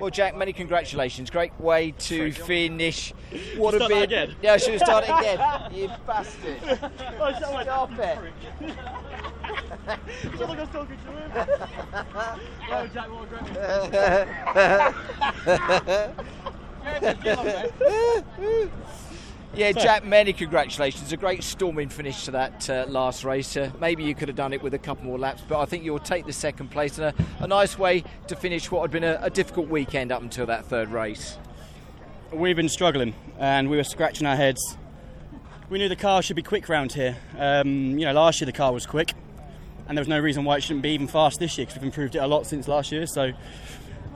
Well, Jack, many congratulations. Great way to finish. What a bit. again? Yeah, I should have started again. you bastard. Stop it. Yeah, Jack, many congratulations. A great storming finish to that uh, last race. Uh, maybe you could have done it with a couple more laps, but I think you'll take the second place and a, a nice way to finish what had been a, a difficult weekend up until that third race. We've been struggling and we were scratching our heads. We knew the car should be quick round here. Um, you know, last year the car was quick, and there was no reason why it shouldn't be even fast this year because we've improved it a lot since last year. So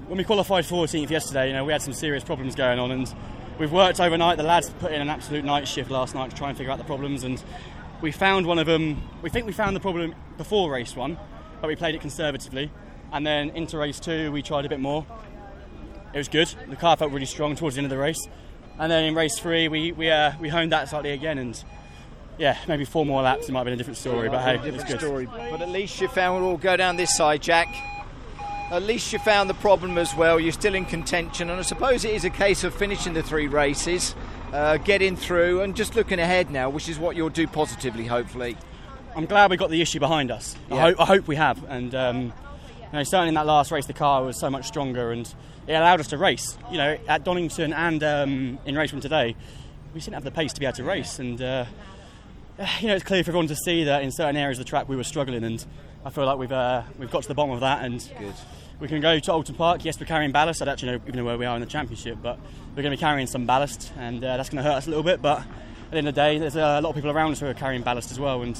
when we qualified 14th yesterday, you know, we had some serious problems going on, and we've worked overnight. The lads put in an absolute night shift last night to try and figure out the problems, and we found one of them. We think we found the problem before race one, but we played it conservatively, and then into race two we tried a bit more. It was good. The car felt really strong towards the end of the race, and then in race three we we uh, we honed that slightly again, and yeah, maybe four more laps it might have been a different story, but hey, it was good. story. But at least you found all go down this side, Jack. At least you found the problem as well. You're still in contention, and I suppose it is a case of finishing the three races, uh, getting through, and just looking ahead now, which is what you'll do positively, hopefully. I'm glad we got the issue behind us. I, hope, I hope we have. And um, you know, certainly in that last race, the car was so much stronger, and it allowed us to race. You know, at Donington and um, in race from today, we didn't have the pace to be able to race. And uh, you know, it's clear for everyone to see that in certain areas of the track we were struggling, and I feel like we've uh, we've got to the bottom of that. And Good. we can go to Oulton Park. Yes, we're carrying ballast. I don't actually know even know where we are in the championship, but we're going to be carrying some ballast, and uh, that's going to hurt us a little bit. But at the end of the day, there's a lot of people around us who are carrying ballast as well, and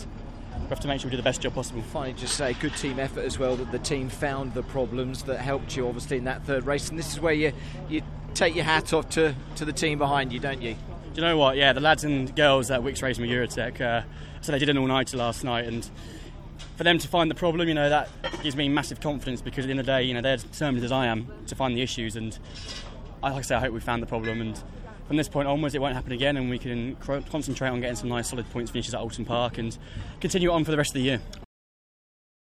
we have to make sure we do the best job possible. Finally, just say good team effort as well. That the team found the problems that helped you, obviously, in that third race, and this is where you you take your hat off to, to the team behind you, don't you? Do you know what? Yeah, the lads and girls at Wix Racing with Eurotech, uh, so they did an all-nighter last night, and for them to find the problem, you know, that gives me massive confidence because at the end of the day, you know, they're determined as I am to find the issues, and like I say, I hope we found the problem, and from this point onwards, it won't happen again, and we can concentrate on getting some nice solid points finishes at Oulton Park and continue on for the rest of the year.